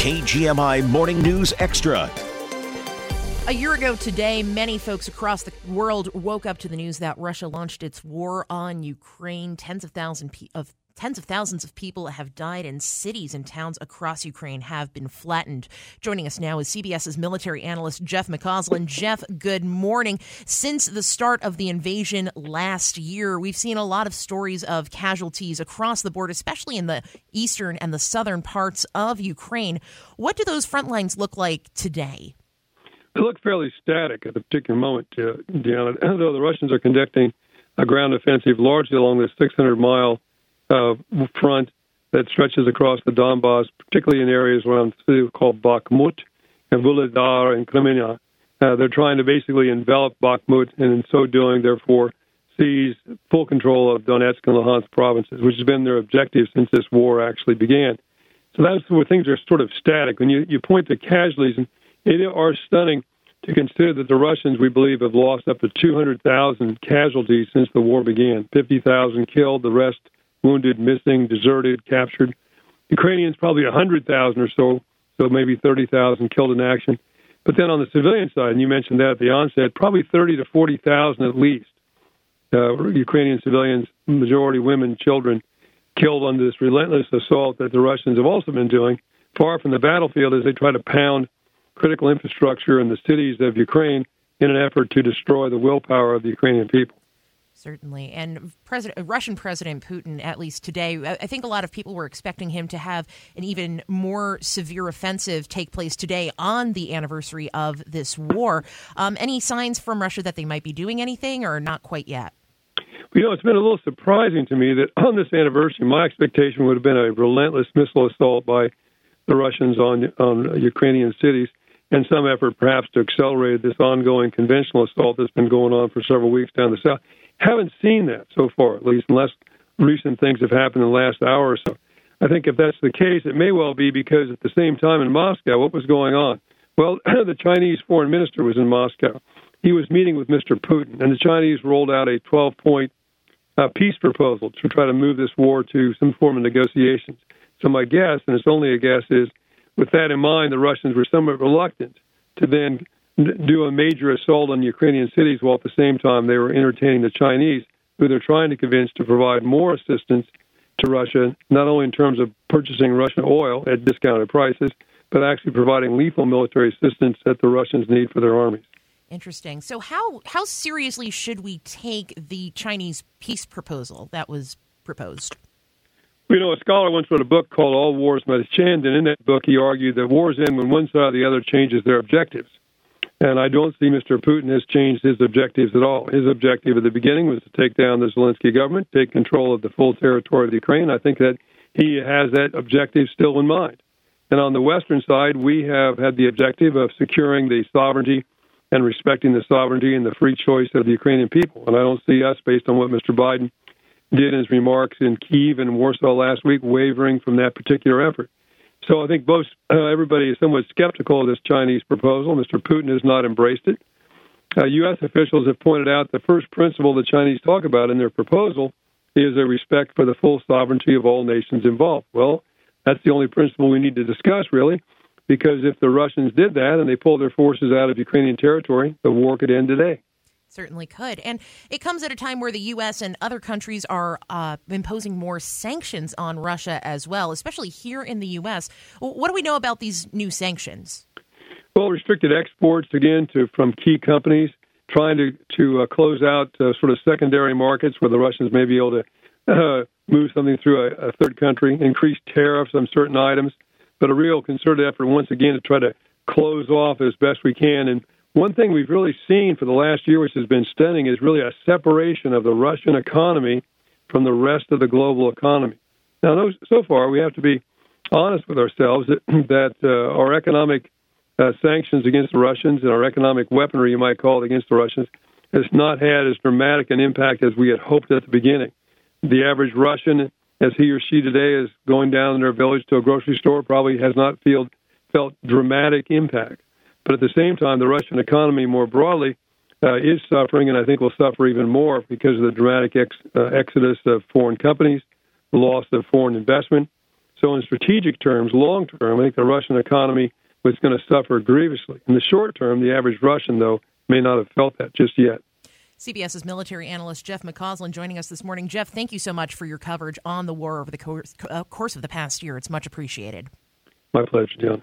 KGMI Morning News Extra. A year ago today, many folks across the world woke up to the news that Russia launched its war on Ukraine. Tens of thousands of Tens of thousands of people have died, and cities and towns across Ukraine have been flattened. Joining us now is CBS's military analyst Jeff McCausland. Jeff, good morning. Since the start of the invasion last year, we've seen a lot of stories of casualties across the board, especially in the eastern and the southern parts of Ukraine. What do those front lines look like today? They look fairly static at the particular moment, uh, Deanna, though the Russians are conducting a ground offensive largely along the 600 mile uh, front that stretches across the Donbass, particularly in areas around the city called Bakhmut and Vuhledar and Kremenna. Uh, they're trying to basically envelop Bakhmut, and in so doing, therefore, seize full control of Donetsk and Luhansk provinces, which has been their objective since this war actually began. So that's where things are sort of static. When you, you point to casualties, and it are stunning to consider that the Russians, we believe, have lost up to 200,000 casualties since the war began 50,000 killed, the rest wounded, missing, deserted, captured. Ukrainians probably 100,000 or so, so maybe 30,000 killed in action. But then on the civilian side, and you mentioned that at the onset, probably 30 to 40,000 at least uh, Ukrainian civilians, majority women, children, killed under this relentless assault that the Russians have also been doing far from the battlefield as they try to pound critical infrastructure in the cities of Ukraine in an effort to destroy the willpower of the Ukrainian people. Certainly. And President, Russian President Putin, at least today, I think a lot of people were expecting him to have an even more severe offensive take place today on the anniversary of this war. Um, any signs from Russia that they might be doing anything or not quite yet? You know, it's been a little surprising to me that on this anniversary, my expectation would have been a relentless missile assault by the Russians on, on Ukrainian cities and some effort perhaps to accelerate this ongoing conventional assault that's been going on for several weeks down the south. Haven't seen that so far, at least, unless recent things have happened in the last hour or so. I think if that's the case, it may well be because at the same time in Moscow, what was going on? Well, the Chinese foreign minister was in Moscow. He was meeting with Mr. Putin, and the Chinese rolled out a 12 point uh, peace proposal to try to move this war to some form of negotiations. So, my guess, and it's only a guess, is with that in mind, the Russians were somewhat reluctant to then do a major assault on Ukrainian cities while at the same time they were entertaining the Chinese, who they're trying to convince to provide more assistance to Russia, not only in terms of purchasing Russian oil at discounted prices, but actually providing lethal military assistance that the Russians need for their armies. Interesting. So, how how seriously should we take the Chinese peace proposal that was proposed? You know, a scholar once wrote a book called All Wars Must End, and in that book he argued that wars end when one side or the other changes their objectives. And I don't see Mr. Putin has changed his objectives at all. His objective at the beginning was to take down the Zelensky government, take control of the full territory of Ukraine. I think that he has that objective still in mind. And on the Western side, we have had the objective of securing the sovereignty and respecting the sovereignty and the free choice of the Ukrainian people. And I don't see us, based on what Mr. Biden did in his remarks in Kiev and Warsaw last week, wavering from that particular effort. So I think both uh, everybody is somewhat skeptical of this Chinese proposal. Mr. Putin has not embraced it. Uh, U.S. officials have pointed out the first principle the Chinese talk about in their proposal is a respect for the full sovereignty of all nations involved. Well, that's the only principle we need to discuss, really, because if the Russians did that and they pulled their forces out of Ukrainian territory, the war could end today certainly could. And it comes at a time where the U.S. and other countries are uh, imposing more sanctions on Russia as well, especially here in the U.S. What do we know about these new sanctions? Well, restricted exports again to from key companies, trying to to uh, close out uh, sort of secondary markets where the Russians may be able to uh, move something through a, a third country, increase tariffs on certain items, but a real concerted effort once again to try to close off as best we can and one thing we've really seen for the last year, which has been stunning, is really a separation of the Russian economy from the rest of the global economy. Now, so far, we have to be honest with ourselves that, that uh, our economic uh, sanctions against the Russians and our economic weaponry, you might call it, against the Russians, has not had as dramatic an impact as we had hoped at the beginning. The average Russian, as he or she today is going down in their village to a grocery store, probably has not felt dramatic impact. But at the same time, the Russian economy more broadly uh, is suffering, and I think will suffer even more because of the dramatic ex- uh, exodus of foreign companies, the loss of foreign investment. So, in strategic terms, long term, I think the Russian economy was going to suffer grievously. In the short term, the average Russian, though, may not have felt that just yet. CBS's military analyst Jeff McCausland joining us this morning. Jeff, thank you so much for your coverage on the war over the course, uh, course of the past year. It's much appreciated. My pleasure, John.